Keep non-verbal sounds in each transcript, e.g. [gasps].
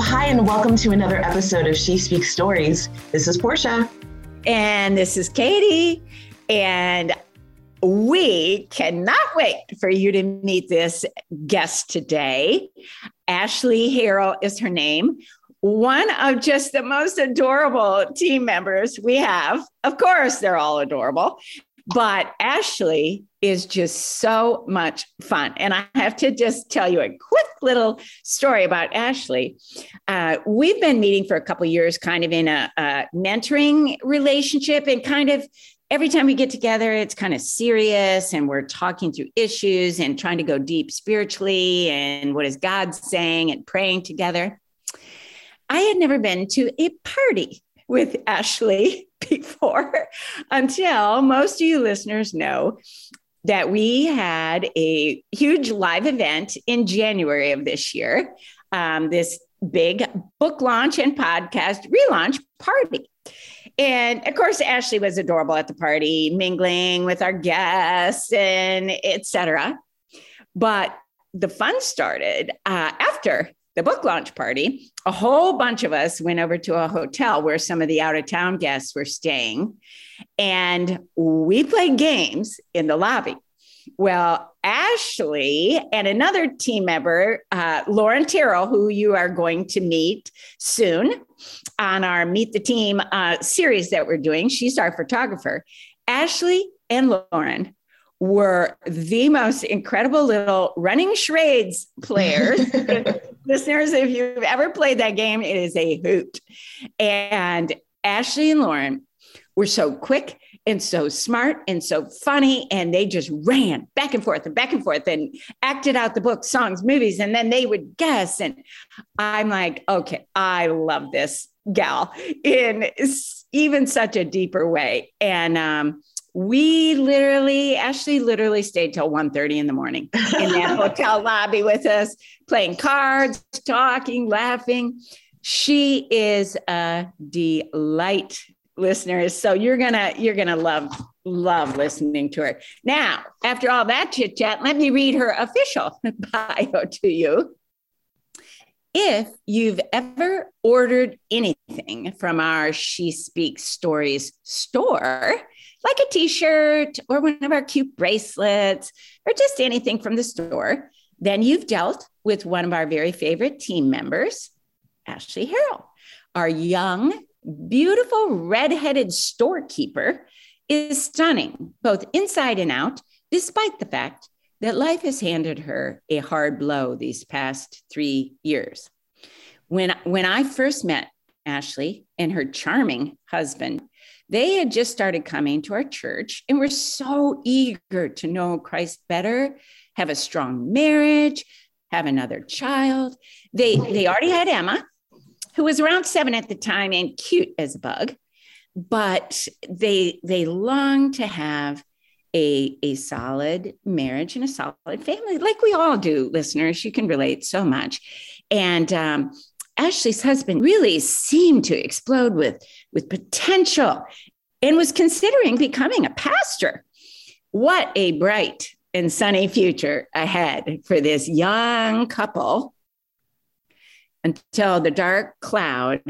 Well, hi, and welcome to another episode of She Speaks Stories. This is Portia. And this is Katie. And we cannot wait for you to meet this guest today. Ashley Harrell is her name. One of just the most adorable team members we have. Of course, they're all adorable, but Ashley is just so much fun. And I have to just tell you a quick little story about Ashley. Uh, we've been meeting for a couple years, kind of in a, a mentoring relationship, and kind of every time we get together, it's kind of serious and we're talking through issues and trying to go deep spiritually and what is God saying and praying together. I had never been to a party with Ashley [laughs] before until most of you listeners know that we had a huge live event in January of this year, um, this big book launch and podcast relaunch party. And of course, Ashley was adorable at the party, mingling with our guests and etc. But the fun started uh, after the book launch party. A whole bunch of us went over to a hotel where some of the out of town guests were staying, and we played games in the lobby. Well, Ashley and another team member, uh, Lauren Terrell, who you are going to meet soon on our Meet the Team uh, series that we're doing, she's our photographer. Ashley and Lauren were the most incredible little running charades [laughs] players. Listeners, if you've ever played that game, it is a hoot. And Ashley and Lauren were so quick and so smart and so funny. And they just ran back and forth and back and forth and acted out the book, songs, movies. And then they would guess. And I'm like, okay, I love this gal in even such a deeper way. And um, we literally, Ashley literally stayed till 1.30 in the morning in that [laughs] hotel lobby with us, playing cards, talking, laughing. She is a delight listeners. So you're gonna you're gonna love love listening to her. Now, after all that chit chat, let me read her official [laughs] bio to you. If you've ever ordered anything from our She Speaks Stories store, like a t shirt or one of our cute bracelets or just anything from the store, then you've dealt with one of our very favorite team members, Ashley Harrell, our young beautiful redheaded storekeeper is stunning, both inside and out, despite the fact that life has handed her a hard blow these past three years. When, when I first met Ashley and her charming husband, they had just started coming to our church and were so eager to know Christ better, have a strong marriage, have another child. They, they already had Emma, who was around seven at the time and cute as a bug, but they they long to have a, a solid marriage and a solid family, like we all do, listeners. You can relate so much. And um, Ashley's husband really seemed to explode with, with potential and was considering becoming a pastor. What a bright and sunny future ahead for this young couple until the dark cloud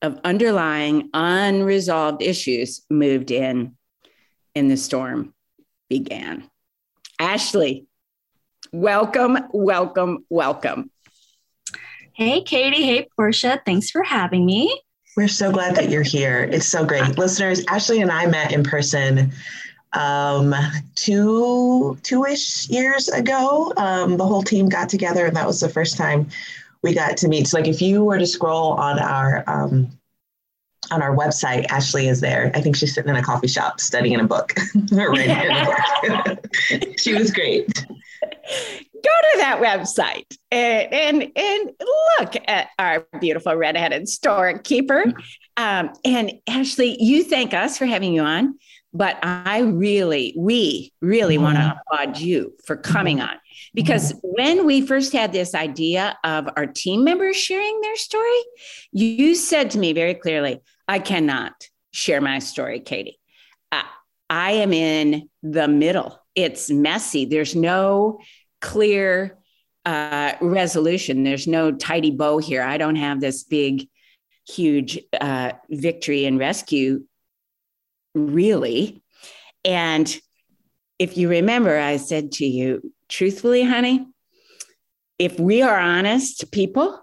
of underlying unresolved issues moved in and the storm began. Ashley, welcome, welcome, welcome. Hey, Katie. Hey, Portia. Thanks for having me. We're so glad that you're here. It's so great. Listeners, Ashley and I met in person um, two two-ish years ago. Um, the whole team got together, and that was the first time we got to meet. So like if you were to scroll on our um, on our website, Ashley is there. I think she's sitting in a coffee shop studying a book. [laughs] right [laughs] she was great. Go to that website and, and, and look at our beautiful redheaded storekeeper. Um, and Ashley, you thank us for having you on, but I really, we really mm-hmm. want to applaud you for coming on because mm-hmm. when we first had this idea of our team members sharing their story, you said to me very clearly, I cannot share my story, Katie. Uh, I am in the middle. It's messy. There's no clear uh, resolution. There's no tidy bow here. I don't have this big, huge uh, victory and rescue, really. And if you remember, I said to you, truthfully, honey, if we are honest people,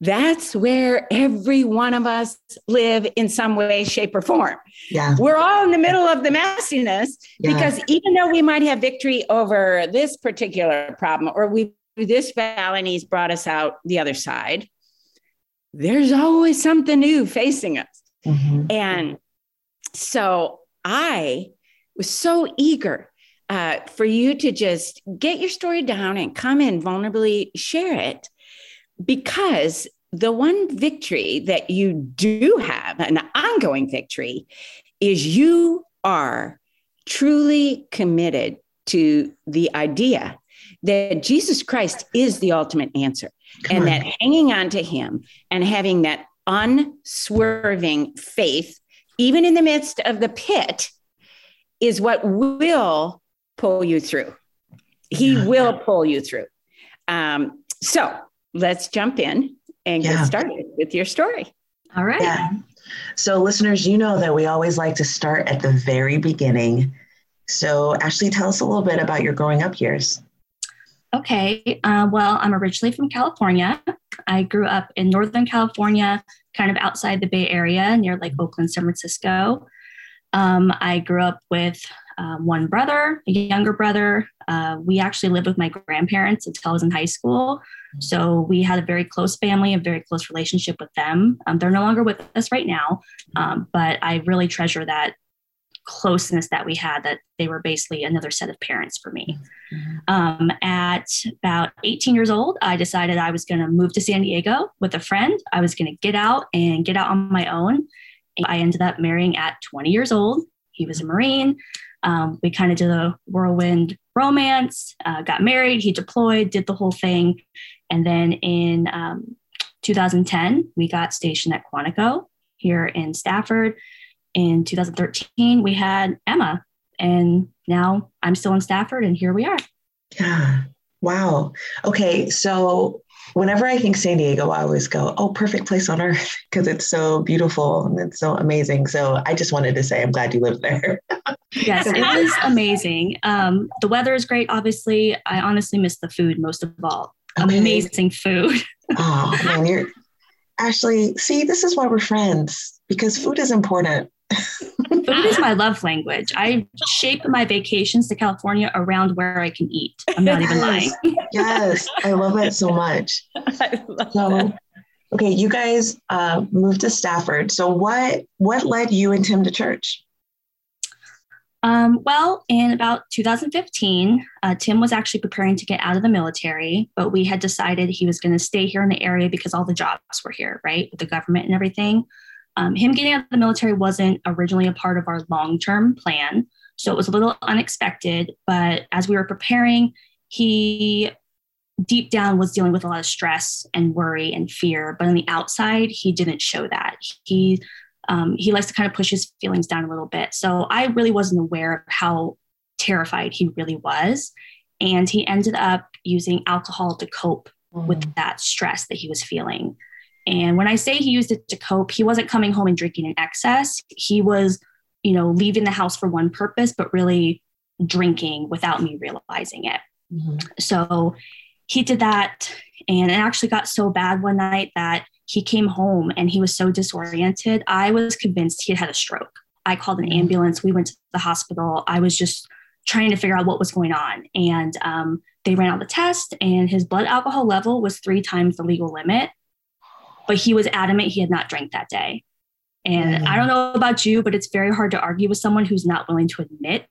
that's where every one of us live in some way, shape, or form. Yeah. We're all in the middle of the messiness Yeah. because even though we might have victory over this particular problem or we this Balinese brought us out the other side, there's always something new facing us. Mhm. And so I was so eager uh, for you to just get your story down and come and vulnerably share it because the one victory that you do have, an ongoing victory, is you are truly committed to the idea that Jesus Christ is the ultimate answer Come and on. that hanging on to him and having that unswerving faith, even in the midst of the pit, is what will pull you through. He will pull you through. Um, so let's jump in and Yeah. get started with your story. All right. Yeah. So, listeners, you know that we always like to start at the very beginning. So, Ashley, tell us a little bit about your growing up years. Okay. Uh, well, I'm originally from California. I grew up in Northern California, kind of outside the Bay Area, near like Oakland, San Francisco. Um, I grew up with um, one brother, a younger brother. Uh, we actually lived with my grandparents until I was in high school. So we had a very close family, a very close relationship with them. Um, they're no longer with us right now, um, but I really treasure that closeness that we had, that they were basically another set of parents for me. Um, at about 18 years old, I decided I was going to move to San Diego with a friend. I was going to get out and get out on my own. I ended up marrying at 20 years old. He was a Marine. Um, we kind of did a whirlwind romance, uh, got married, he deployed, did the whole thing. And then in um, 2010, we got stationed at Quantico here in Stafford. In 2013, we had Emma. And now I'm still in Stafford, and here we are. Yeah. [gasps] Wow. Okay. So, whenever I think San Diego, I always go, oh, perfect place on earth [laughs] because it's so beautiful and it's so amazing. So, I just wanted to say, I'm glad you live there. Yes, it was amazing. Um, the weather is great, obviously. I honestly miss the food most of all. Okay. Amazing food. [laughs] Oh, man. You're Ashley. See, this is why we're friends because food is important. Food is my love language. I shape my vacations to California around where I can eat. I'm not even lying. [laughs] Yes. I love it so much. [laughs] I love So, that. okay, you guys uh, moved to Stafford. So, what what led you and Tim to church? Um, well, in about 2015, uh, Tim was actually preparing to get out of the military, but we had decided he was going to stay here in the area because all the jobs were here, right, with the government and everything. Um, him getting out of the military wasn't originally a part of our long term plan. So it was a little unexpected. But as we were preparing, he deep down was dealing with a lot of stress and worry and fear. But on the outside, he didn't show that. He um, he likes to kind of push his feelings down a little bit. So I really wasn't aware of how terrified he really was. And he ended up using alcohol to cope with that stress that he was feeling. And when I say he used it to cope, he wasn't coming home and drinking in excess. He was, you know, leaving the house for one purpose, but really drinking without me realizing it. Mhm. So he did that. And it actually got so bad one night that he came home and he was so disoriented. I was convinced he had had a stroke. I called an ambulance. We went to the hospital. I was just trying to figure out what was going on. And um, they ran out the test, and his blood alcohol level was three times the legal limit. But he was adamant he had not drank that day. And. I don't know about you, but it's very hard to argue with someone who's not willing to admit,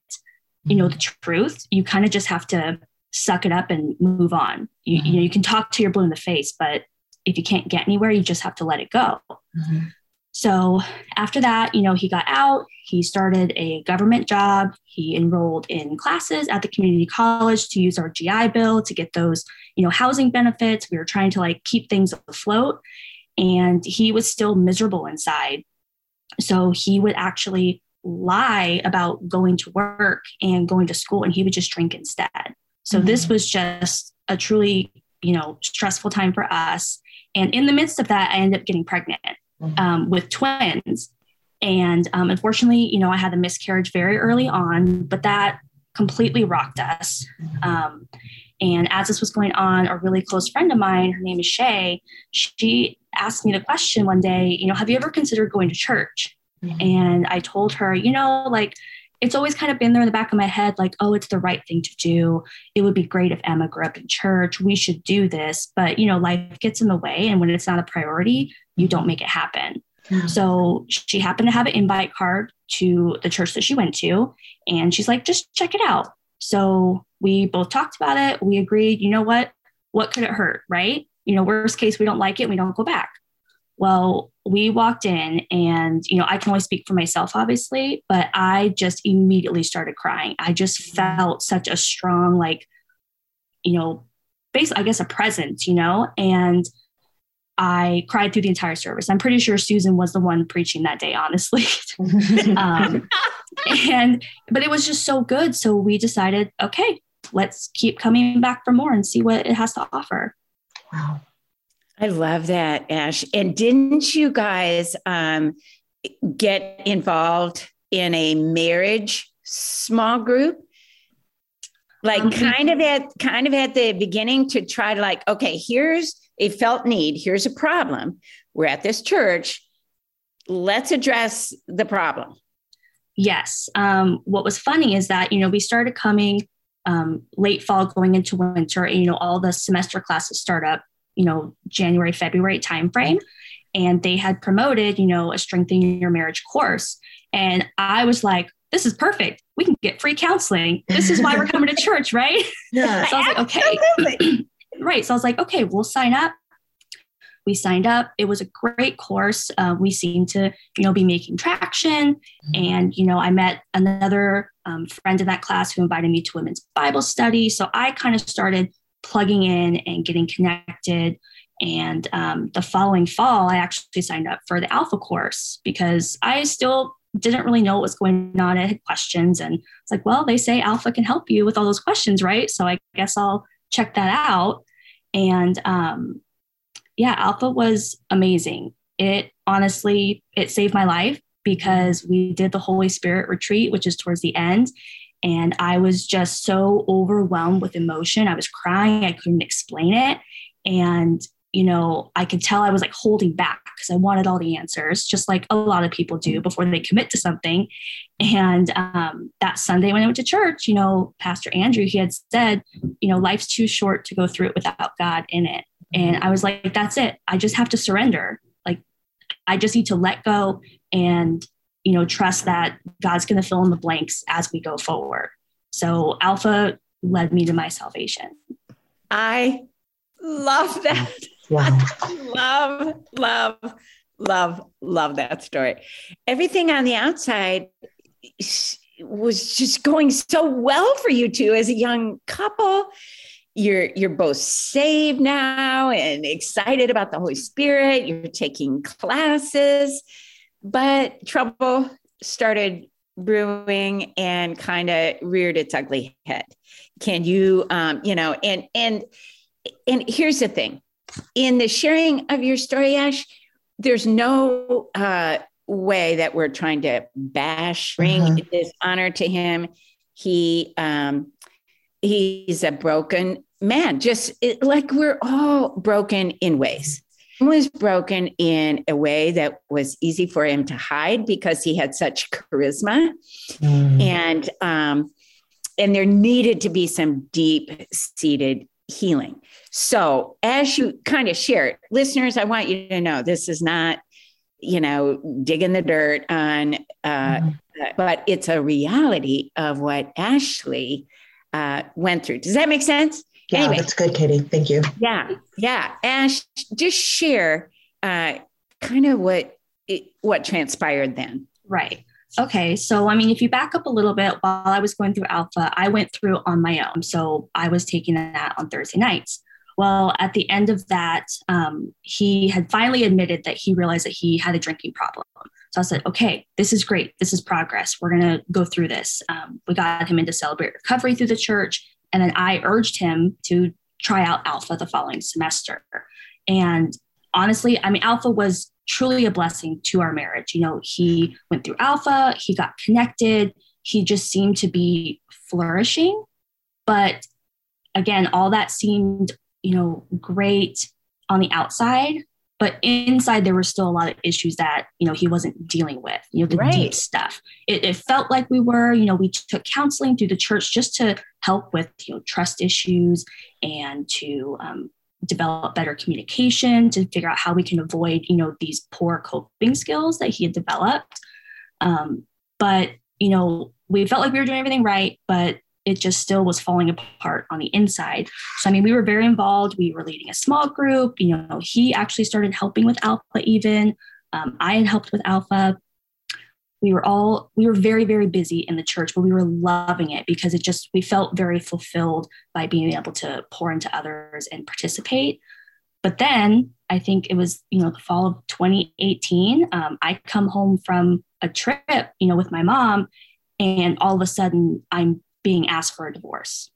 you know, the truth. You kind of just have to suck it up and move on. You, you know, you can talk to your blue in the face, but if you can't get anywhere, you just have to let it go. Mhm. So after that, you know, he got out, he started a government job, he enrolled in classes at the community college to use our GI bill to get those, you know, housing benefits. We were trying to like keep things afloat and he was still miserable inside. So he would actually lie about going to work and going to school and he would just drink instead. So this was just a truly you know, stressful time for us. And in the midst of that, I ended up getting pregnant mm-hmm. um, with twins. And um, unfortunately, you know, I had a miscarriage very early on, but that completely rocked us. Mm-hmm. Um, and as this was going on, a really close friend of mine, her name is Shay, she asked me the question one day, you know, have you ever considered going to church? Mm-hmm. And I told her, you know, like it's always kind of been there in the back of my head, like, oh, it's the right thing to do. It would be great if Emma grew up in church. We should do this. But, you know, life gets in the way. And when it's not a priority, you don't make it happen. So she happened to have an invite card to the church that she went to. And she's like, just check it out. So we both talked about it. We agreed, you know what? What could it hurt? Right? You know, worst case, we don't like it. We don't go back. Well, we walked in and, you know, I can only speak for myself, obviously, but I just immediately started crying. I just mm-hmm. felt such a strong, like, you know, basically, I guess, a presence, you know, and I cried through the entire service. I'm pretty sure Susan was the one preaching that day, honestly. [laughs] um, and but it was just so good. So we decided, okay, let's keep coming back for more and see what it has to offer. Wow. I love that, Ash. And didn't you guys um, get involved in a marriage small group? Like um, kind of at kind of at the beginning to try to like, okay, here's a felt need. Here's a problem. We're at this church. Let's address the problem. Yes. Um, what was funny is that, you know, we started coming um, late fall going into winter, and, you know, all the semester classes start up, you know, January, February timeframe. And they had promoted, you know, a strengthening your marriage course. And I was like, this is perfect. We can get free counseling. This is why we're coming to church, [laughs] right? Yeah. [laughs] so I was like, okay. [clears throat] right. So I was like, okay, we'll sign up. We signed up. It was a great course. Uh, we seemed to, you know, be making traction. Mm-hmm. And, you know, I met another um, friend in that class who invited me to women's Bible study. So I kind of started plugging in and getting connected. And um, the following fall, I actually signed up for the Alpha course because I still didn't really know what was going on. I had questions, and it's like, well, they say Alpha can help you with all those questions, right? So I guess I'll check that out. And um, yeah, Alpha was amazing. It honestly, it saved my life because we did the Holy Spirit retreat, which is towards the end. And I was just so overwhelmed with emotion. I was crying. I couldn't explain it. And, you know, I could tell I was like holding back because I wanted all the answers, just like a lot of people do before they commit to something. And um, that Sunday when I went to church, you know, Pastor Andrew, he had said, you know, life's too short to go through it without God in it. And I was like, that's it. I just have to surrender. Like, I just need to let go and, you know, trust that God's going to fill in the blanks as we go forward. So, Alpha led me to my salvation. I love that. Wow. [laughs] love, love, love, love that story. Everything on the outside was just going so well for you two as a young couple you're you're both saved now and excited about the holy spirit. You're taking classes. But trouble started brewing and kind of reared its ugly head. Can you um you know and and and here's the thing. In the sharing of your story ash there's no uh way that we're trying to bash bring uh-huh. dishonor to him. He um he's a broken man, just it, like we're all broken in ways. He was broken in a way that was easy for him to hide because he had such charisma, mm. and um, and there needed to be some deep seated healing. So, as you kind of shared, listeners, I want you to know this is not, you know, digging the dirt on, uh, mm. but it's a reality of what Ashley uh, went through. Does that make sense? Yeah, anyway, that's good, Katie. Thank you. Yeah, yeah. Ash, just share uh, kind of what it, what transpired then. Right. Okay. So, I mean, if you back up a little bit, while I was going through Alpha, I went through on my own. So, I was taking that on Thursday nights. Well, at the end of that, um, he had finally admitted that he realized that he had a drinking problem. So I said, okay, this is great. This is progress. We're going to go through this. Um, we got him into Celebrate Recovery through the church. And then I urged him to try out Alpha the following semester. And honestly, I mean, Alpha was truly a blessing to our marriage. You know, he went through Alpha, he got connected, he just seemed to be flourishing. But again, all that seemed, you know, great on the outside, but inside there were still a lot of issues that you know he wasn't dealing with you know the right. deep stuff it, it, felt like we were you know we took counseling through the church just to help with you know trust issues and to um, develop better communication to figure out how we can avoid you know these poor coping skills that he had developed um, but you know we felt like we were doing everything right but it just still was falling apart on the inside. So, I mean, we were very involved. We were leading a small group. You know, he actually started helping with Alpha even. Um, I had helped with Alpha. We were all, we were very, very busy in the church, but we were loving it because it just, we felt very fulfilled by being able to pour into others and participate. But then I think it was, you know, the fall of 2018, um, I come home from a trip, you know, with my mom, and all of a sudden I'm being asked for a divorce,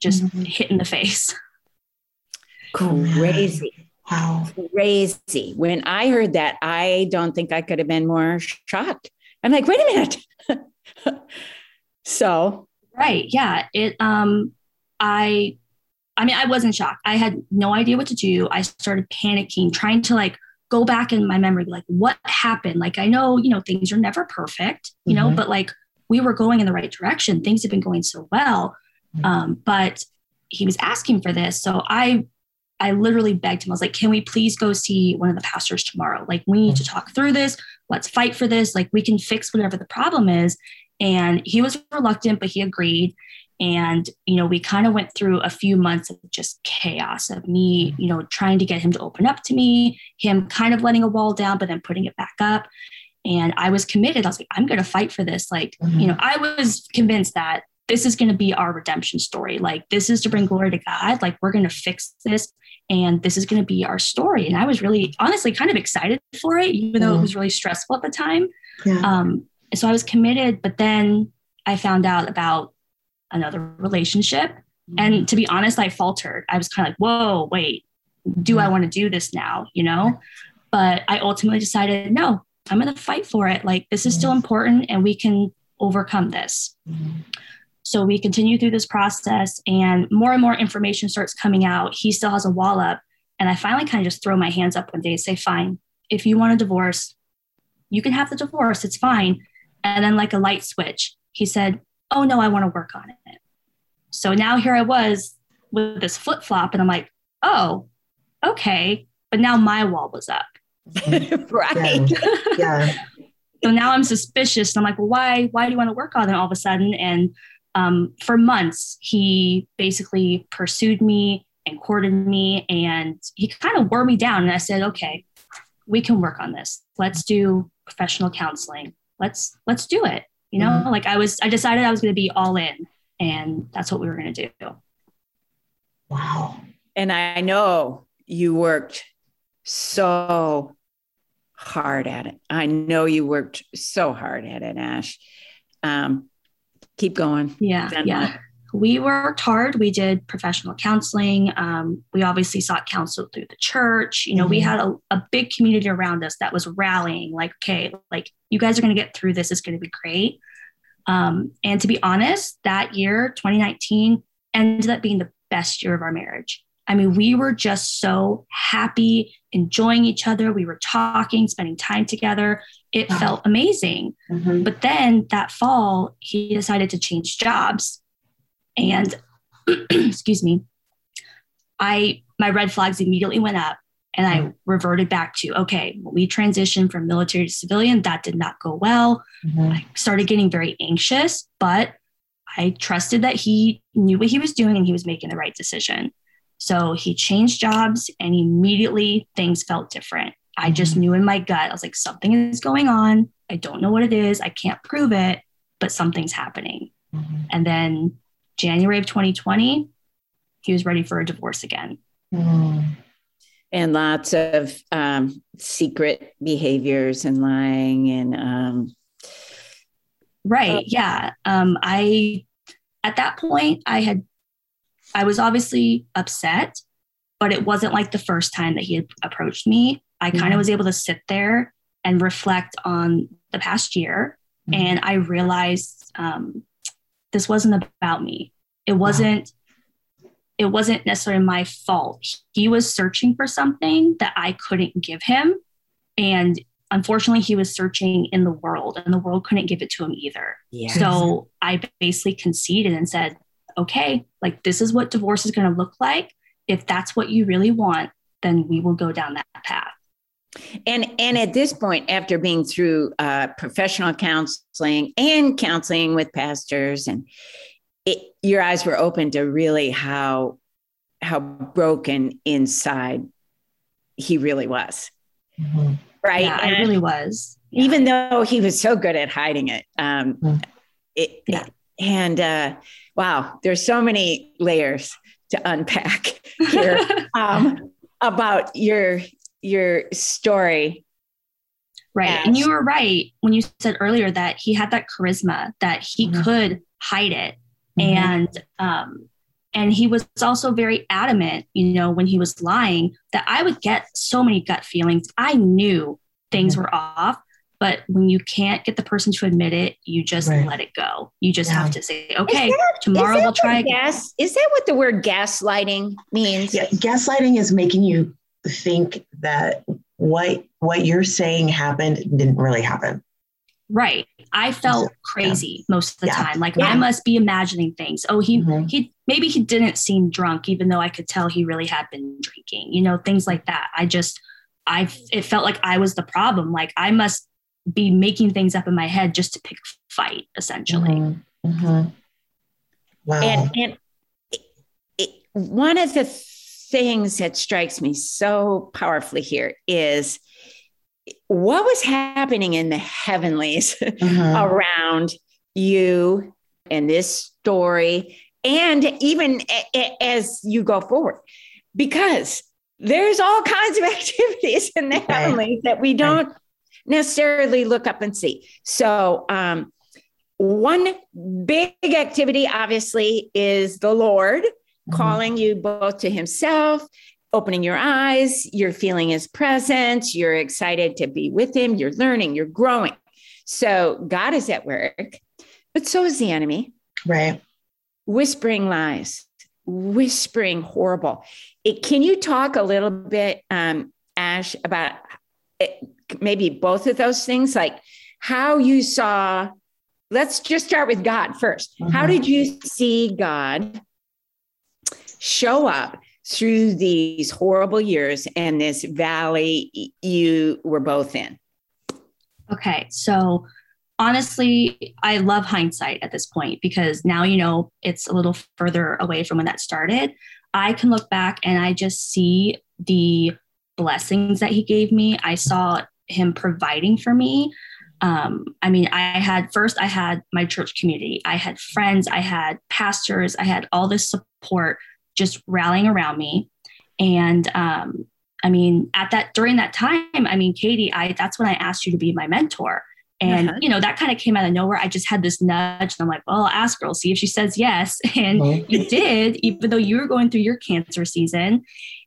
just mm-hmm. hit in the face. [laughs] Crazy. Wow. Crazy. When I heard that, I don't think I could have been more shocked. I'm like, wait a minute. [laughs] so, right. Yeah. It, um, I, I mean, I wasn't shocked. I had no idea what to do. I started panicking, trying to like go back in my memory, like what happened? Like, I know, you know, things are never perfect, you mm-hmm. know, but like we were going in the right direction. Things had been going so well. Mm-hmm. Um, but he was asking for this. So I I literally begged him. I was like, can we please go see one of the pastors tomorrow? Like, we need to talk through this. Let's fight for this. Like, we can fix whatever the problem is. And he was reluctant, but he agreed. And, you know, we kind of went through a few months of just chaos of me, you know, trying to get him to open up to me, him kind of letting a wall down, but then putting it back up and I was committed. I was like, I'm going to fight for this. Like, mm-hmm. you know, I was convinced that this is going to be our redemption story. Like, this is to bring glory to God. Like, we're going to fix this and this is going to be our story. And I was really, honestly, kind of excited for it, even though it was really stressful at the time. Yeah. Um, so I was committed, but then I found out about another relationship. Mm-hmm. And to be honest, I faltered. I was kind of like, whoa, wait, do mm-hmm. I want to do this now? You know? But I ultimately decided, no, I'm going to fight for it. Like, this is still important and we can overcome this. Mm-hmm. So we continue through this process, and more and more information starts coming out. He still has a wall up. And I finally kind of just throw my hands up one day and say, Fine, if you want a divorce, you can have the divorce. It's fine. And then, like a light switch, he said, Oh, no, I want to work on it. So now here I was with this flip flop, and I'm like, Oh, okay. But now my wall was up. [laughs] right. Yeah. yeah. so now I'm suspicious. And I'm like, well, why, why do you want to work on it all of a sudden? And um, for months, he basically pursued me and courted me and he kind of wore me down. And I said, okay, we can work on this. Let's do professional counseling. Let's, let's do it. You know, mm-hmm. like I was, I decided I was going to be all in and that's what we were going to do. Wow. And I know you worked so hard at it. I know you worked so hard at it, Ash. Um, keep going. Yeah. yeah. We worked hard. We did professional counseling. Um, we obviously sought counsel through the church. You know, mm-hmm. we had a, a big community around us that was rallying, like, okay, like you guys are going to get through this. It's going to be great. Um, and to be honest, that year, 2019, ended up being the best year of our marriage. I mean, we were just so happy, enjoying each other. We were talking, spending time together. It uh-huh. felt amazing. Mm-hmm. But then that fall, he decided to change jobs. And [clears throat] excuse me, I my red flags immediately went up and I mm-hmm. reverted back to okay, when we transitioned from military to civilian, that did not go well. Mm-hmm. I started getting very anxious, but I trusted that he knew what he was doing and he was making the right decision. So he changed jobs and immediately things felt different. I just mm-hmm. knew in my gut, I was like, something is going on. I don't know what it is. I can't prove it, but something's happening. Mm-hmm. And then January of 2020, he was ready for a divorce again. Mm-hmm. And lots of um, secret behaviors and lying and. Um, right. Yeah. Um, I, at that point, I had I was obviously upset, but it wasn't like the first time that he had approached me. I kind of Mhm. was able to sit there and reflect on the past year. Mhm. And I realized um, this wasn't about me. It wasn't. It wasn't necessarily my fault. He was searching for something that I couldn't give him, and unfortunately, he was searching in the world, and the world couldn't give it to him either. Yeah. So I basically conceded and said, okay, like this is what divorce is going to look like. If that's what you really want, then we will go down that path. And and at this point, after being through uh, professional counseling and counseling with pastors, and it, your eyes were open to really how how broken inside he really was, Mhm. right? Yeah, I really was. Yeah. even though he was so good at hiding it. Um, Mm. it, Yeah. And uh, wow, there's so many layers to unpack [laughs] here [laughs] um, about your your story. right. And you were right when you said earlier that he had that charisma that he Mhm. could hide it. Mhm. And um and he was also very adamant, you know, when he was lying, that I would get so many gut feelings. I knew things Mhm. were off, but when you can't get the person to admit it, you just Right. let it go. You just Yeah. have to say, okay, that- tomorrow is that we'll try again. Gas, is that what the word gaslighting means? Yeah, gaslighting is making you think that what what you're saying happened didn't really happen. Right. I felt crazy most of the Yeah. time. Like Yeah. I must be imagining things. Oh, he Mhm. he maybe he didn't seem drunk, even though I could tell he really had been drinking. You know, things like that. I just I it felt like I was the problem. Like I must be making things up in my head just to pick fight, essentially. Mhm. Mhm. Wow. And, and it, it, one of the things that strikes me so powerfully here is what was happening in the heavenlies Mhm. [laughs] around you and this story, and even a- a- as you go forward, because there's all kinds of [laughs] activities in the Right. heavenlies that we don't necessarily look up and see. So, um, one big activity, obviously, is the Lord Mhm. calling you both to Himself, opening your eyes. You're feeling His presence. You're excited to be with Him. You're learning. You're growing. So God is at work, but so is the enemy, Right. whispering lies, whispering horrible. It, can you talk a little bit, um, Ash, about it, maybe both of those things, like how you saw? Let's just start with God 1st How Mhm. did you see God show up through these horrible years and this valley you were both in? Okay. So honestly, I love hindsight at this point because now you know it's a little further away from when that started. I can look back and I just see the blessings that he gave me. I saw him providing for me. Um, I mean, I had first, I had my church community, I had friends, I had pastors, I had all this support just rallying around me. And um, I mean, at that during that time, I mean, Katie, I that's when I asked you to be my mentor. And Uh-huh. you know, that kind of came out of nowhere. I just had this nudge, and I'm like, well, I'll ask her, I'll see if she says yes. [laughs] And Mhm. you did, even though you were going through your cancer season.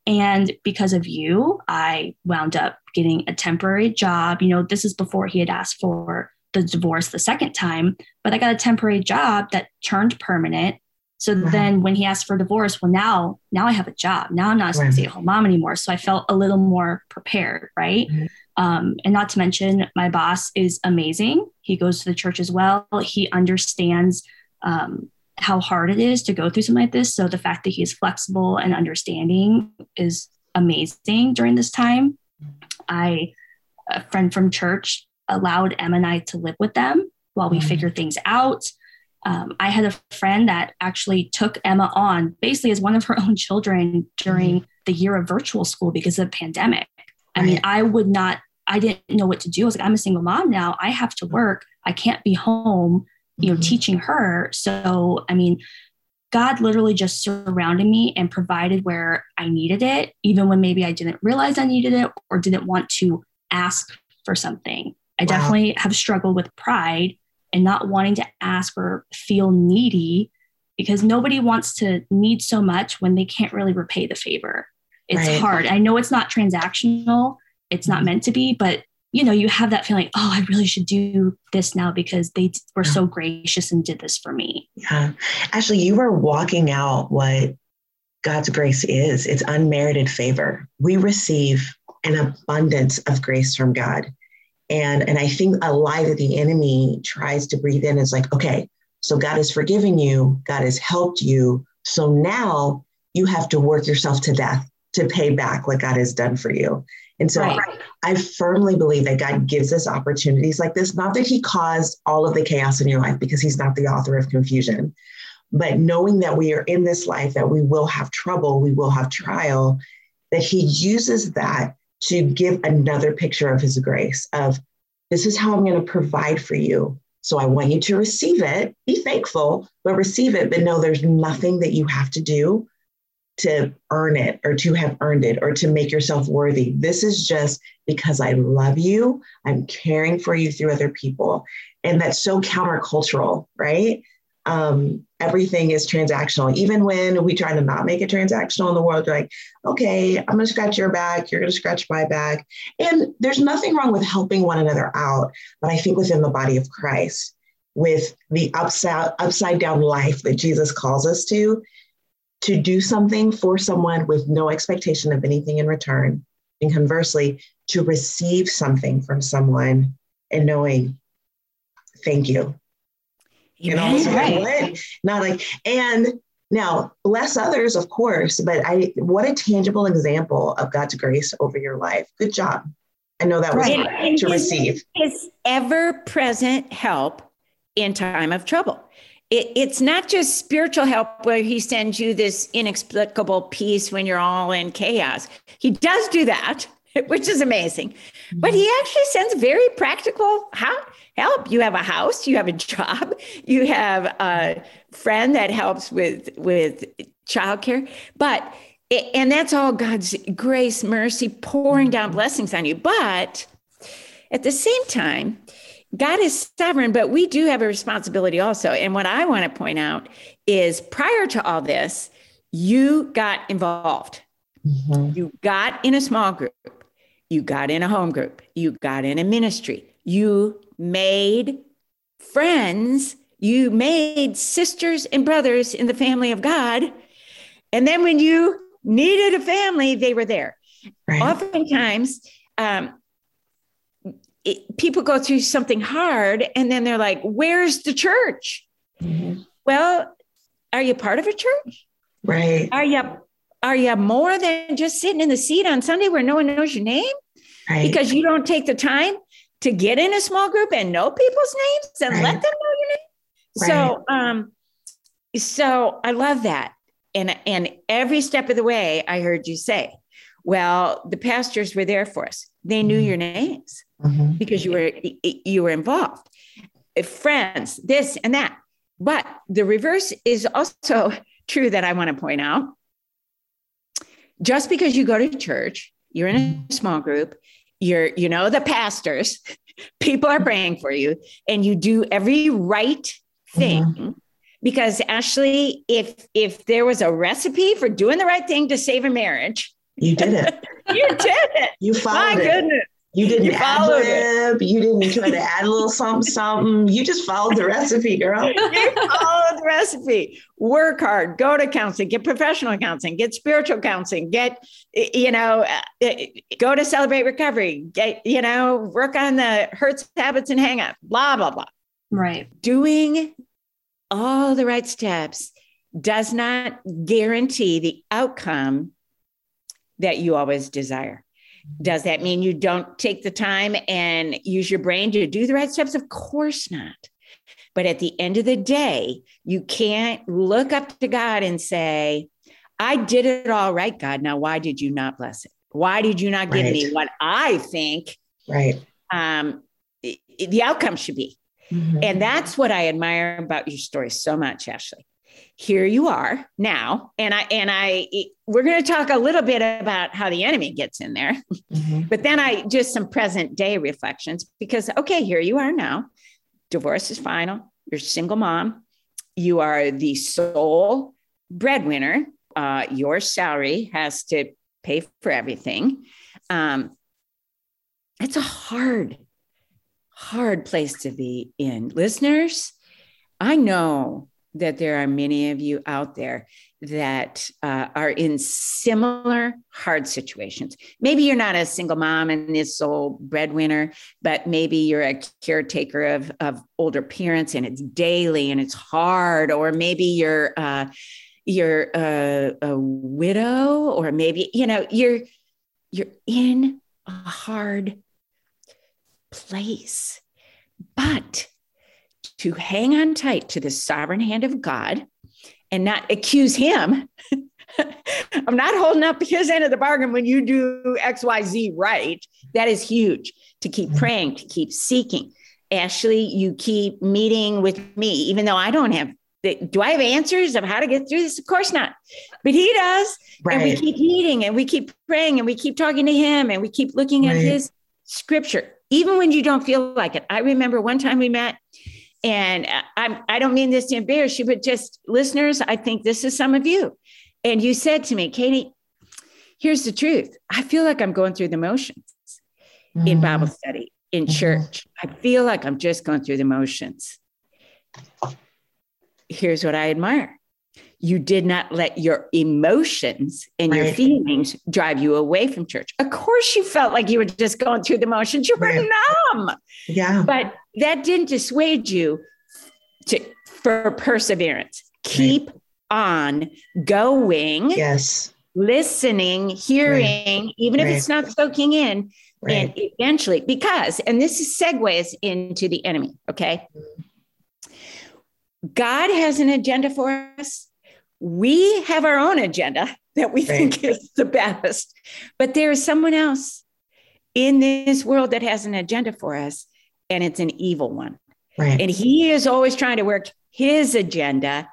And because of you, I wound up getting a temporary job. You know, this is before he had asked for the divorce the second time, but I got a temporary job that turned permanent. So Wow. then when he asked for divorce, well, now, now I have a job. Now I'm not a Right. stay at home mom anymore. So I felt a little more prepared, right? Mhm. Um, and not to mention, my boss is amazing. He goes to the church as well. He understands um, how hard it is to go through something like this. So the fact that he is flexible and understanding is amazing during this time. I, a friend from church, allowed Emma and I to live with them while we Mhm. figured things out. Um, I had a friend that actually took Emma on basically as one of her own children during the year of virtual school because of the pandemic. I mean, I would not, I didn't know what to do. I was like, I'm a single mom now. I have to work. I can't be home, you know, Mhm. teaching her. So, I mean, God literally just surrounded me and provided where I needed it, even when maybe I didn't realize I needed it or didn't want to ask for something. I Wow. definitely have struggled with pride and not wanting to ask or feel needy because nobody wants to need so much when they can't really repay the favor. It's Right. hard. I know it's not transactional, it's not mm-hmm. meant to be, but you know, you have that feeling, oh, I really should do this now because they were so gracious and did this for me. Yeah. Actually, you are walking out what God's grace is it's unmerited favor. We receive an abundance of grace from God. And, and I think a lie that the enemy tries to breathe in is like, okay, so God has forgiven you, God has helped you. So now you have to work yourself to death to pay back what God has done for you. And so Right. I firmly believe that God gives us opportunities like this, not that He caused all of the chaos in your life because He's not the author of confusion, but knowing that we are in this life, that we will have trouble, we will have trial, that He uses that to give another picture of His grace of this is how I'm going to provide for you. So I want you to receive it, be thankful, but receive it, but know there's nothing that you have to do to earn it or to have earned it or to make yourself worthy. This is just because I love you. I'm caring for you through other people. And that's so countercultural, right? Um, everything is transactional. Even when we try to not make it transactional in the world, like, okay, I'm going to scratch your back. You're going to scratch my back. And there's nothing wrong with helping one another out. But I think within the body of Christ, with the upside, upside down life that Jesus calls us to, to do something for someone with no expectation of anything in return. And conversely, to receive something from someone and knowing, thank you. You know, it's like, Right. Not like, and now bless others, of course, but I what a tangible example of God's grace over your life. Good job. I know that was Right. hard to receive. His ever present help in time of trouble. It, it's not just spiritual help where he sends you this inexplicable peace when you're all in chaos. He does do that, [laughs] which is amazing. But he mm-hmm. actually sends very practical help. You have a house, you have a [laughs] job, you have a friend that helps with with childcare. But and that's all God's grace, mercy, pouring down mm-hmm. blessings on you. But at the same time, God is sovereign, but we do have a responsibility also. And what I want to point out is prior to all this, you got involved. Mhm. You got in a small group. You got in a home group. You got in a ministry. You made friends. You made sisters and brothers in the family of God. And then when you needed a family, they were there Right. oftentimes um, it, people go through something hard and then they're like where's the church Mhm. well are you part of a church Right. are you are you more than just sitting in the seat on sunday where no one knows your name Right. because you don't take the time to get in a small group and know people's names and Right. let them know your name so um so i love that and and every step of the way i heard you say well the pastors were there for us. They knew Mhm. your names Mhm. because you were you were involved. Friends this and that. But the reverse is also [laughs] true that i want to point out. Just because you go to church you're in a small group you're you know the pastors [laughs] people are praying for you and you do every right thing. Because ashley if if there was a recipe for doing the right thing to save a marriage You did it. [laughs] you did it You my followed it. goodness You didn't You ad followed it. lib. You didn't try to add a little something, something. You just followed the recipe, girl. [laughs] you follow the recipe. Work hard. Go to counseling. Get professional counseling. Get spiritual counseling. Get you know. uh, Go to celebrate recovery. Get you know. Work on the hurts, habits, and hangups. Blah blah blah. Right. Doing all the right steps does not guarantee the outcome that you always desire. Does that mean you don't take the time and use your brain to do the right steps? Of course not. But at the end of the day, you can't look up to God and say, I did it all right, God. Now, why did you not bless it? Why did you not give me what I think Right. um, the outcome should be? Mhm. And that's what I admire about your story so much, Ashley. Here you are now, and I and I we're going to talk a little bit about how the enemy gets in there, Mhm. but then I just some present day reflections because okay, here you are now. Divorce is final. You're a single mom. you are the sole breadwinner. Uh, your salary has to pay for everything. Um, it's a hard, hard place to be in. Listeners, I know that there are many of you out there that uh, are in similar hard situations. Maybe you're not a single mom and this sole breadwinner, but maybe you're a caretaker of, of older parents and it's daily and it's hard, or maybe you're uh, you're a, a widow, or maybe you know you're you're in a hard place, but to hang on tight to the sovereign hand of God and not accuse him. [laughs] I'm not holding up his end of the bargain when you do XYZ right. That is huge to keep mm-hmm. praying, to keep seeking. Ashley, you keep meeting with me, even though I don't have. Do I have answers of how to get through this? Of course not. But he does. Right. And we keep meeting and we keep praying and we keep talking to him and we keep looking right. at his scripture, even when you don't feel like it. I remember one time we met and I'm, I don't mean this to embarrass you, but just listeners, I think this is some of you. And you said to me, Katie, here's the truth. I feel like I'm going through the motions mm-hmm. in Bible study, in mm-hmm. church. I feel like I'm just going through the motions. Here's what I admire you did not let your emotions and right. your feelings drive you away from church. Of course, you felt like you were just going through the motions. You were right. numb. Yeah. But that didn't dissuade you to for perseverance. Keep right. on going. Yes. Listening, hearing, even if it's not soaking in. And eventually, because, and this is segues into the enemy, okay? God has an agenda for us we have our own agenda that we right. think is the best, but there is someone else in this world that has an agenda for us, and it's an evil one. Right. And he is always trying to work his agenda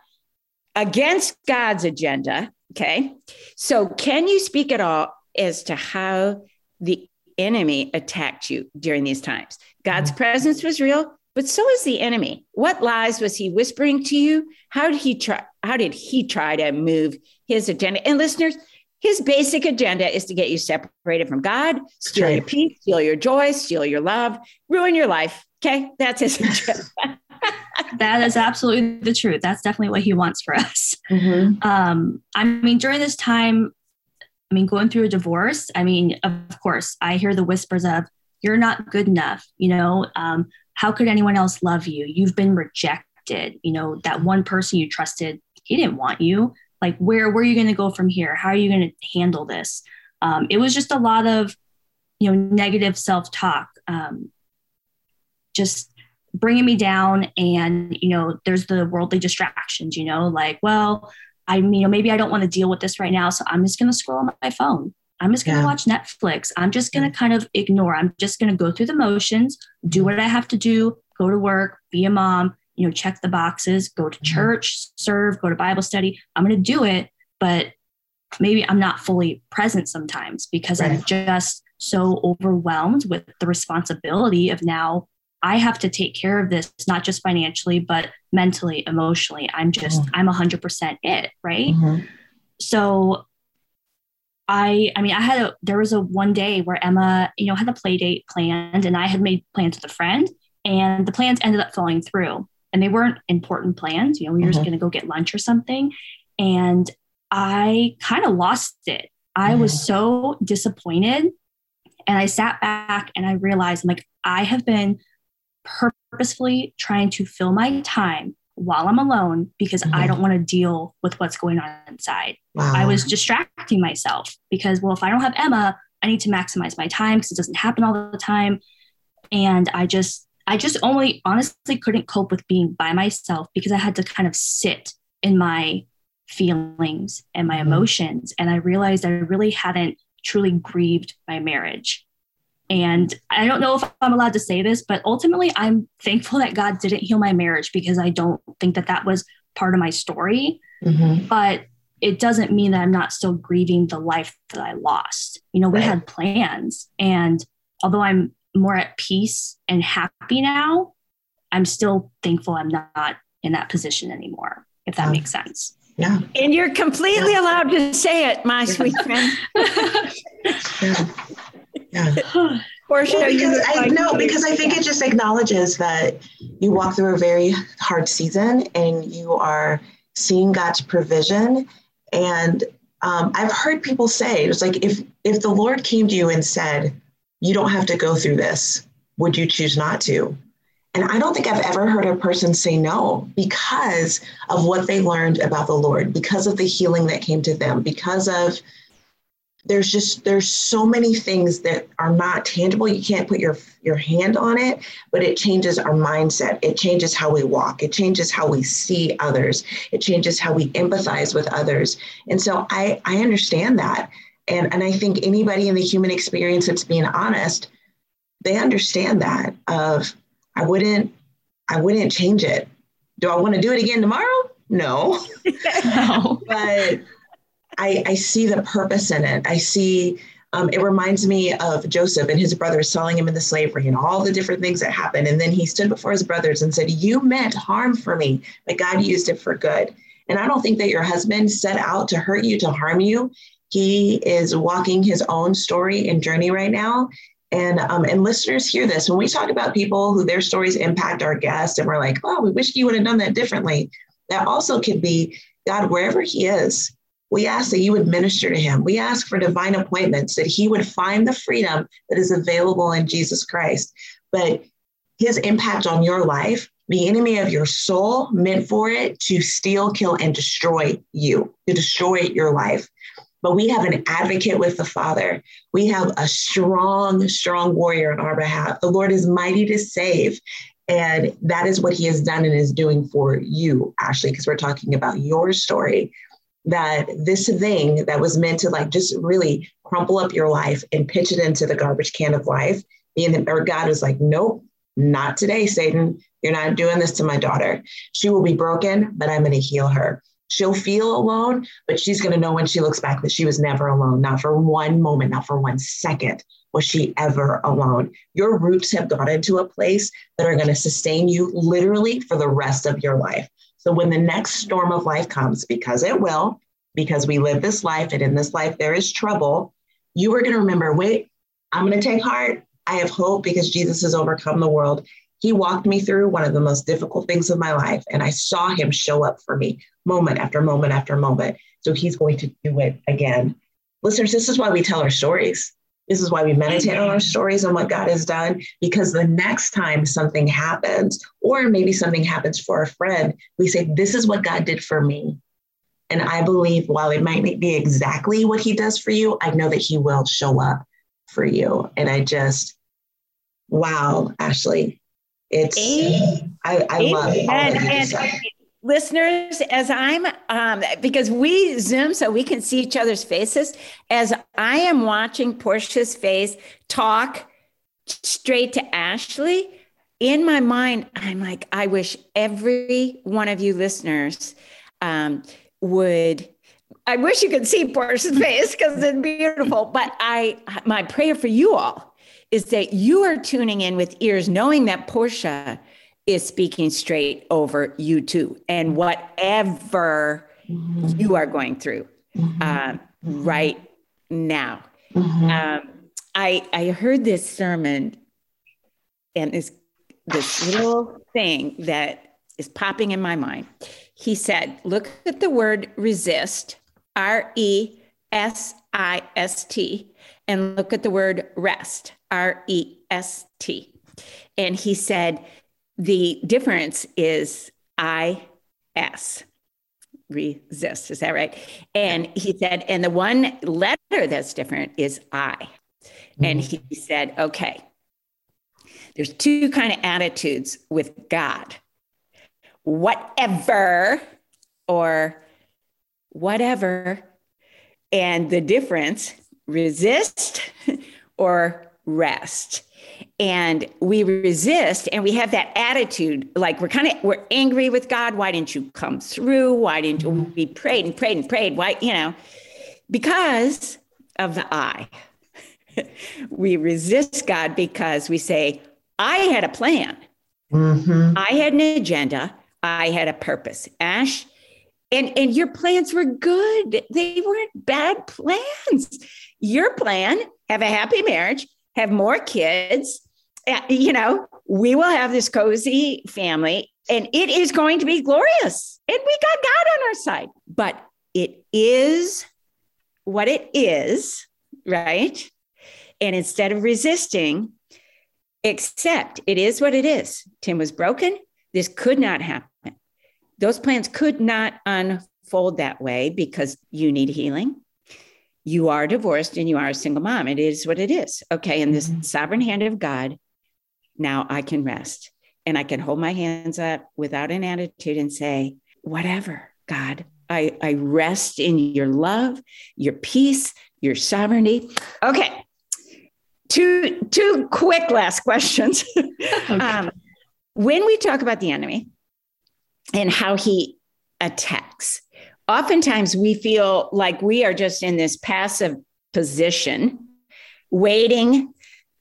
against God's agenda. Okay. So, can you speak at all as to how the enemy attacked you during these times? God's mm-hmm. presence was real, but so is the enemy. What lies was he whispering to you? How did he try? How did he try to move his agenda? And listeners, his basic agenda is to get you separated from God, steal right. your peace, steal your joy, steal your love, ruin your life. Okay, that's his [laughs] agenda. that is absolutely the truth. That's definitely what he wants for us. Mm-hmm. Um, I mean, during this time, I mean, going through a divorce, I mean, of course, I hear the whispers of, you're not good enough. You know, um, how could anyone else love you? You've been rejected. You know, that one person you trusted, he didn't want you. Like, where, where are you going to go from here? How are you going to handle this? Um, it was just a lot of, you know, negative self talk, um, just bringing me down. And, you know, there's the worldly distractions, you know, like, well, I mean, you know, maybe I don't want to deal with this right now. So I'm just going to scroll on my phone. I'm just going to yeah. watch Netflix. I'm just going to kind of ignore. I'm just going to go through the motions, do what I have to do, go to work, be a mom, you know, check the boxes, go to mm-hmm. church, serve, go to Bible study. I'm going to do it, but maybe I'm not fully present sometimes because right. I'm just so overwhelmed with the responsibility of now I have to take care of this, not just financially, but mentally, emotionally. I'm just, mm-hmm. I'm 100% it, right? Mm-hmm. So I I mean I had a there was a one day where Emma you know had a play date planned and I had made plans with a friend and the plans ended up falling through and they weren't important plans you know we were mm-hmm. just going to go get lunch or something and I kind of lost it I mm-hmm. was so disappointed and I sat back and I realized I'm like I have been purposefully trying to fill my time while I'm alone because mm-hmm. I don't want to deal with what's going on inside. Wow. I was distracting myself because, well, if I don't have Emma, I need to maximize my time because it doesn't happen all the time. And I just, I just only honestly couldn't cope with being by myself because I had to kind of sit in my feelings and my mm-hmm. emotions. And I realized I really hadn't truly grieved my marriage. And I don't know if I'm allowed to say this, but ultimately, I'm thankful that God didn't heal my marriage because I don't think that that was part of my story. Mm-hmm. But it doesn't mean that I'm not still grieving the life that I lost. You know, we right. had plans. And although I'm more at peace and happy now, I'm still thankful I'm not in that position anymore, if that makes sense. Yeah. And you're completely yeah. allowed to say it, my sweet friend. [laughs] yeah. yeah. [sighs] Portia, well, because I know because I think it just acknowledges that you walk through a very hard season and you are seeing God's provision. And um, I've heard people say it's like if if the Lord came to you and said, "You don't have to go through this," would you choose not to? And I don't think I've ever heard a person say no because of what they learned about the Lord, because of the healing that came to them, because of there's just there's so many things that are not tangible. You can't put your your hand on it but it changes our mindset. It changes how we walk. It changes how we see others. It changes how we empathize with others. And so i i understand that and and i think anybody in the human experience that's being honest they understand that of i wouldn't i wouldn't change it do i want to do it again tomorrow no, [laughs] no. [laughs] but I, I see the purpose in it. I see um, it reminds me of Joseph and his brothers selling him into slavery and all the different things that happened. And then he stood before his brothers and said, You meant harm for me, but God used it for good. And I don't think that your husband set out to hurt you, to harm you. He is walking his own story and journey right now. And um, and listeners hear this when we talk about people who their stories impact our guests, and we're like, oh, we wish you would have done that differently. That also could be God, wherever He is, we ask that you would minister to him. We ask for divine appointments, that he would find the freedom that is available in Jesus Christ. But his impact on your life, the enemy of your soul, meant for it to steal, kill, and destroy you, to destroy your life. But we have an advocate with the Father. We have a strong, strong warrior on our behalf. The Lord is mighty to save. And that is what he has done and is doing for you, Ashley, because we're talking about your story that this thing that was meant to like just really crumple up your life and pitch it into the garbage can of life, being or God is like, nope, not today, Satan. You're not doing this to my daughter. She will be broken, but I'm going to heal her. She'll feel alone, but she's going to know when she looks back that she was never alone, not for one moment, not for one second was she ever alone. Your roots have gotten to a place that are going to sustain you literally for the rest of your life. So when the next storm of life comes, because it will, because we live this life and in this life there is trouble, you are going to remember wait, I'm going to take heart. I have hope because Jesus has overcome the world. He walked me through one of the most difficult things of my life, and I saw him show up for me moment after moment after moment. So he's going to do it again. Listeners, this is why we tell our stories. This is why we meditate on our stories and what God has done, because the next time something happens, or maybe something happens for a friend, we say, This is what God did for me. And I believe while it might not be exactly what he does for you, I know that he will show up for you. And I just, wow, Ashley, it's, I, I love all that you and, and, listeners, as I'm, um, because we Zoom so we can see each other's faces, as I am watching Portia's face talk straight to Ashley, in my mind, I'm like, I wish every one of you listeners um, would. I wish you could see Portia's [laughs] face because it's beautiful. But I, my prayer for you all is that you are tuning in with ears, knowing that Portia is speaking straight over you too and whatever mm-hmm. you are going through mm-hmm. uh, right now mm-hmm. um, I, I heard this sermon and this this little thing that is popping in my mind he said look at the word resist r-e-s-i-s-t and look at the word rest r-e-s-t and he said the difference is IS, resist. Is that right? And he said, and the one letter that's different is I. Mm-hmm. And he said, okay, there's two kind of attitudes with God. Whatever or whatever. And the difference, resist [laughs] or rest and we resist and we have that attitude like we're kind of we're angry with god why didn't you come through why didn't you we prayed and prayed and prayed why you know because of the i [laughs] we resist god because we say i had a plan mm-hmm. i had an agenda I had a purpose. Ash, and and your plans were good. They weren't bad plans. Your plan: have a happy marriage, have more kids. Uh, you know, we will have this cozy family, and it is going to be glorious. And we got God on our side. But it is what it is, right? And instead of resisting, accept it is what it is. Tim was broken. This could not happen. Those plans could not unfold that way because you need healing. You are divorced and you are a single mom. It is what it is. Okay. In this mm-hmm. sovereign hand of God, now I can rest and I can hold my hands up without an attitude and say, whatever, God, I, I rest in your love, your peace, your sovereignty. Okay. Two, two quick last questions. [laughs] okay. um, when we talk about the enemy and how he attacks, oftentimes we feel like we are just in this passive position, waiting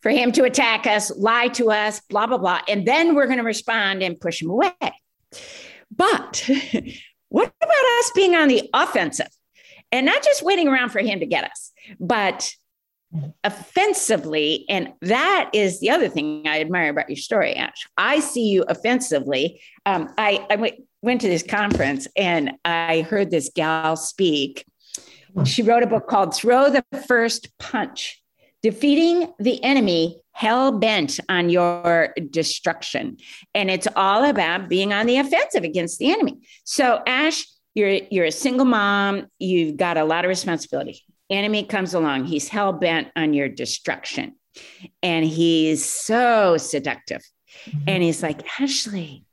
for him to attack us, lie to us, blah, blah, blah. And then we're going to respond and push him away. But [laughs] what about us being on the offensive and not just waiting around for him to get us, but offensively? And that is the other thing I admire about your story, Ash. I see you offensively. Um, I, I went, went to this conference and I heard this gal speak. She wrote a book called Throw the First Punch defeating the enemy hell bent on your destruction. And it's all about being on the offensive against the enemy. So, Ash, you're, you're a single mom, you've got a lot of responsibility. Enemy comes along, he's hell bent on your destruction. And he's so seductive. Mm-hmm. And he's like, Ashley,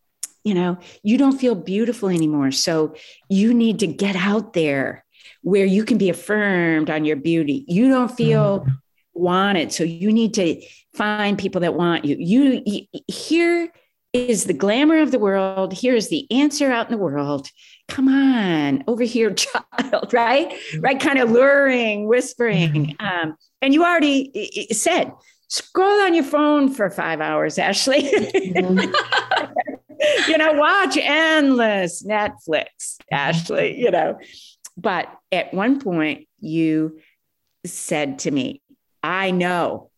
you know, you don't feel beautiful anymore. So you need to get out there where you can be affirmed on your beauty. You don't feel mm-hmm wanted. So you need to find people that want you. You, you here is the glamour of the world. Here is the answer out in the world. Come on, over here, [laughs] child, right? Mm-hmm. Right, kind of luring, whispering. Mm-hmm. Um, and you already said, scroll on your phone for five hours, Ashley. Mm-hmm. [laughs] you know, watch endless Netflix, Ashley, you know. But at one point, you said to me, I know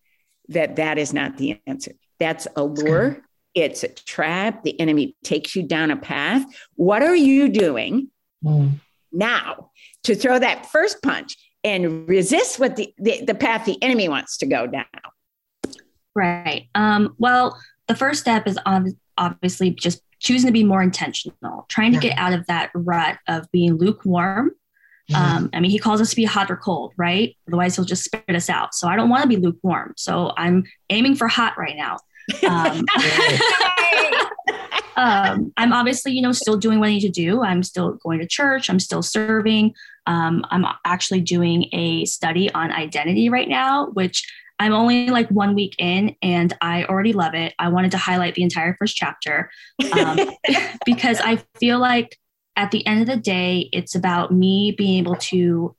that that is not the answer. That's a lure. It's a trap. The enemy takes you down a path. What are you doing mm. now to throw that first punch and resist what the, the, the path the enemy wants to go down? Right. Um, well, the first step is on obviously just choosing to be more intentional, trying to get out of that rut of being lukewarm Mm-hmm. Um, I mean, he calls us to be hot or cold, right? Otherwise, he'll just spit us out. So I don't want to be lukewarm. So I'm aiming for hot right now. Um, [laughs] um, I'm obviously, you know, still doing what I need to do. I'm still going to church. I'm still serving. Um, I'm actually doing a study on identity right now, which I'm only like one week in and I already love it. I wanted to highlight the entire first chapter um, [laughs] because I feel like at the end of the day, it's about me being able to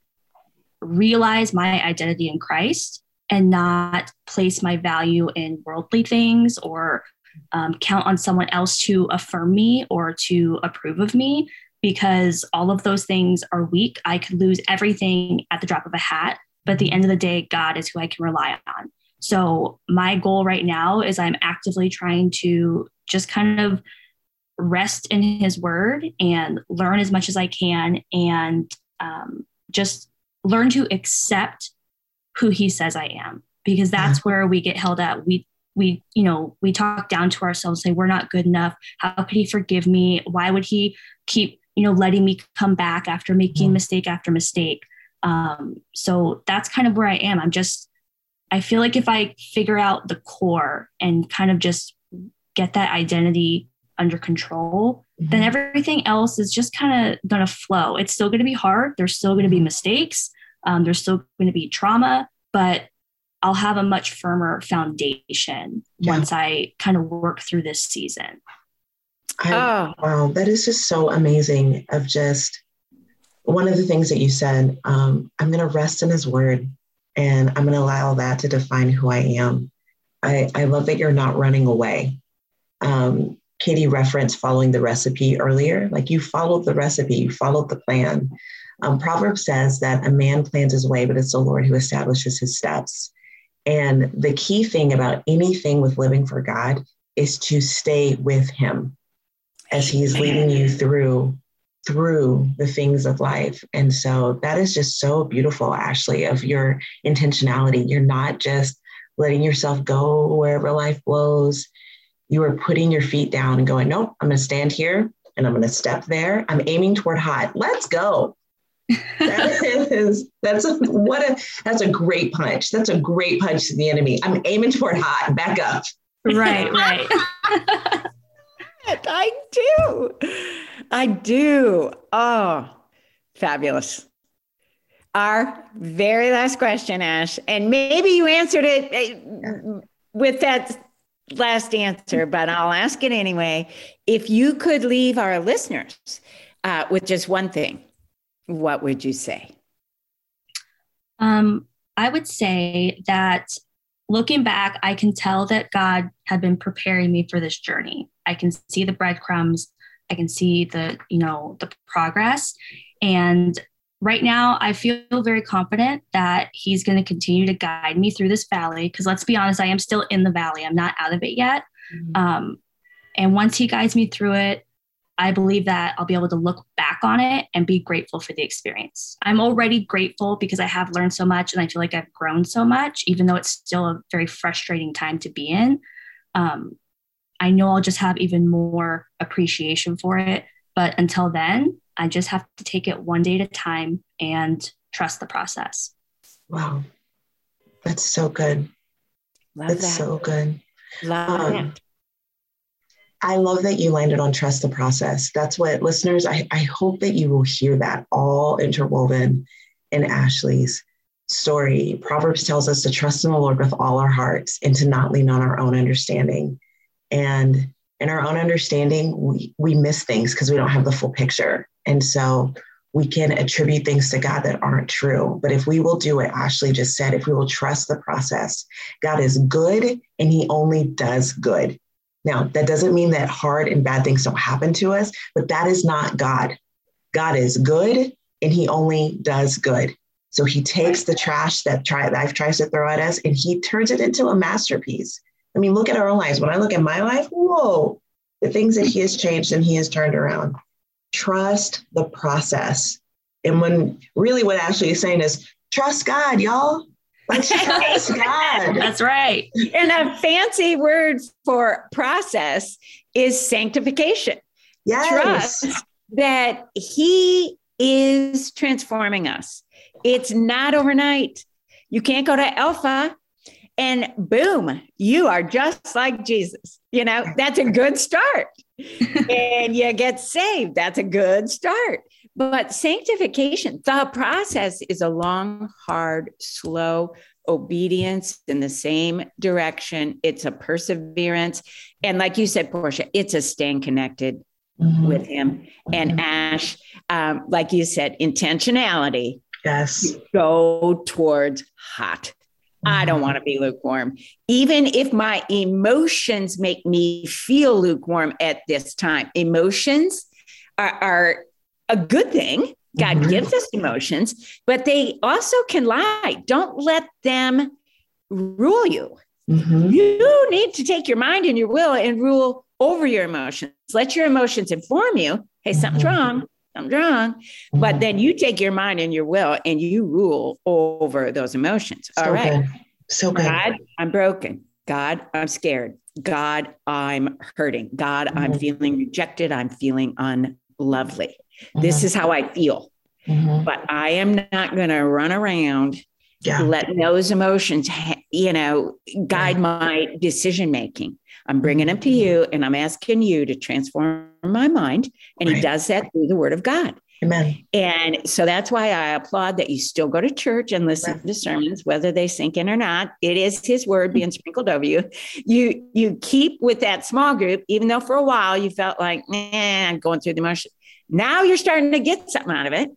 realize my identity in Christ and not place my value in worldly things or um, count on someone else to affirm me or to approve of me because all of those things are weak. I could lose everything at the drop of a hat, but at the end of the day, God is who I can rely on. So, my goal right now is I'm actively trying to just kind of rest in his word and learn as much as I can and um, just learn to accept who he says I am because that's yeah. where we get held up. We we you know we talk down to ourselves say we're not good enough how could he forgive me why would he keep you know letting me come back after making mistake after mistake um, so that's kind of where i am i'm just i feel like if i figure out the core and kind of just get that identity under control, mm-hmm. then everything else is just kind of going to flow. It's still going to be hard. There's still going to be mm-hmm. mistakes. Um, there's still going to be trauma, but I'll have a much firmer foundation yeah. once I kind of work through this season. I, oh. Wow, that is just so amazing. Of just one of the things that you said, um, I'm going to rest in His Word, and I'm going to allow that to define who I am. I, I love that you're not running away. Um, Katie referenced following the recipe earlier. Like you followed the recipe, you followed the plan. Um, Proverbs says that a man plans his way, but it's the Lord who establishes his steps. And the key thing about anything with living for God is to stay with Him as He's leading you through through the things of life. And so that is just so beautiful, Ashley, of your intentionality. You're not just letting yourself go wherever life blows. You are putting your feet down and going, nope, I'm going to stand here and I'm going to step there. I'm aiming toward hot. Let's go. That is that's a what a that's a great punch. That's a great punch to the enemy. I'm aiming toward hot. Back up. Right, right. [laughs] I do. I do. Oh, fabulous. Our very last question, Ash, and maybe you answered it eh, with that last answer, but I'll ask it anyway. If you could leave our listeners uh, with just one thing, what would you say? Um, I would say that looking back, I can tell that God had been preparing me for this journey. I can see the breadcrumbs. I can see the, you know, the progress. And right now, I feel very confident that He's going to continue to guide me through this valley. Because let's be honest, I am still in the valley. I'm not out of it yet. Mm-hmm. Um, and once He guides me through it, I believe that I'll be able to look back on it and be grateful for the experience. I'm already grateful because I have learned so much and I feel like I've grown so much, even though it's still a very frustrating time to be in. Um, I know I'll just have even more appreciation for it. But until then, I just have to take it one day at a time and trust the process. Wow. That's so good. Love That's that. so good. Love um, I love that you landed on trust the process. That's what listeners, I, I hope that you will hear that all interwoven in Ashley's story. Proverbs tells us to trust in the Lord with all our hearts and to not lean on our own understanding. And in our own understanding, we, we miss things because we don't have the full picture. And so we can attribute things to God that aren't true. But if we will do what Ashley just said, if we will trust the process, God is good and he only does good. Now, that doesn't mean that hard and bad things don't happen to us, but that is not God. God is good and he only does good. So he takes the trash that try, life tries to throw at us and he turns it into a masterpiece. I mean, look at our own lives. When I look at my life, whoa, the things that he has changed and he has turned around. Trust the process. And when really what Ashley is saying is trust God, y'all. Let's. That's right. And a fancy word for process is sanctification. Yes. Trust that He is transforming us. It's not overnight. You can't go to Alpha and boom, you are just like Jesus. You know, that's a good start. [laughs] and you get saved. That's a good start. But sanctification, the process is a long, hard, slow obedience in the same direction. It's a perseverance. And like you said, Portia, it's a staying connected mm-hmm. with Him. And mm-hmm. Ash, um, like you said, intentionality. Yes. Go towards hot. I don't mm-hmm. want to be lukewarm. Even if my emotions make me feel lukewarm at this time, emotions are, are a good thing. God mm-hmm. gives us emotions, but they also can lie. Don't let them rule you. Mm-hmm. You need to take your mind and your will and rule over your emotions. Let your emotions inform you. Hey, something's mm-hmm. wrong. Something's wrong. Mm-hmm. But then you take your mind and your will and you rule over those emotions. So All right. Good. So good. God, I'm broken. God, I'm scared. God, I'm hurting. God, I'm mm-hmm. feeling rejected. I'm feeling unlovely. This mm-hmm. is how I feel. Mm-hmm. But I am not going to run around yeah. letting those emotions, you know, guide my decision making. I'm bringing them to mm-hmm. you and I'm asking you to transform my mind. And right. he does that through the word of God. Amen. And so that's why I applaud that you still go to church and listen right. to sermons, whether they sink in or not. It is his word being sprinkled over you. You you keep with that small group, even though for a while you felt like, nah, I'm going through the motion. Now you're starting to get something out of it.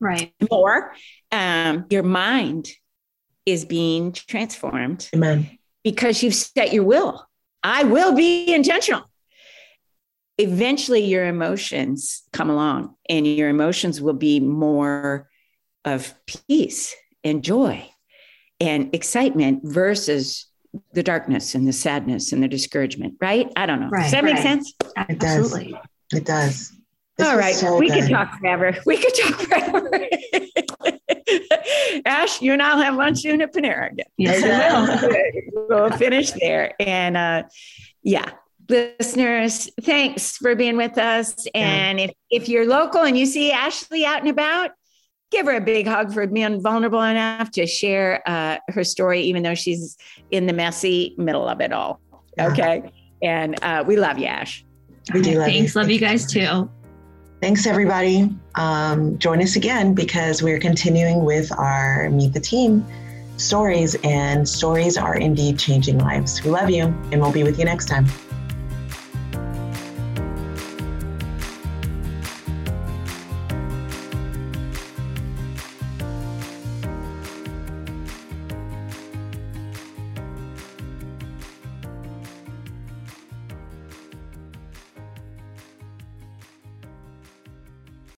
Right. More. Um, your mind is being transformed. Amen. Because you've set your will. I will be intentional. eventually your emotions come along and your emotions will be more of peace and joy and excitement versus the darkness and the sadness and the discouragement, right? I don't know. Right, Does that right. make sense? It does. Absolutely. It does. This All was right. so we good. could talk forever. We could talk forever. [laughs] Ash, you and I'll have lunch soon at Panera again. Yes, I will. we'll finish there. And uh, yeah, listeners, thanks for being with us. And if, if you're local and you see Ashley out and about, give her a big hug for being vulnerable enough to share uh, her story, even though she's in the messy middle of it all. Yeah. Okay. And uh, we love you, Ash. We do love you. Thanks. Love you guys too. Thanks, everybody. Um, join us again because we're continuing with our Meet the Team stories, and stories are indeed changing lives. We love you, and we'll be with you next time.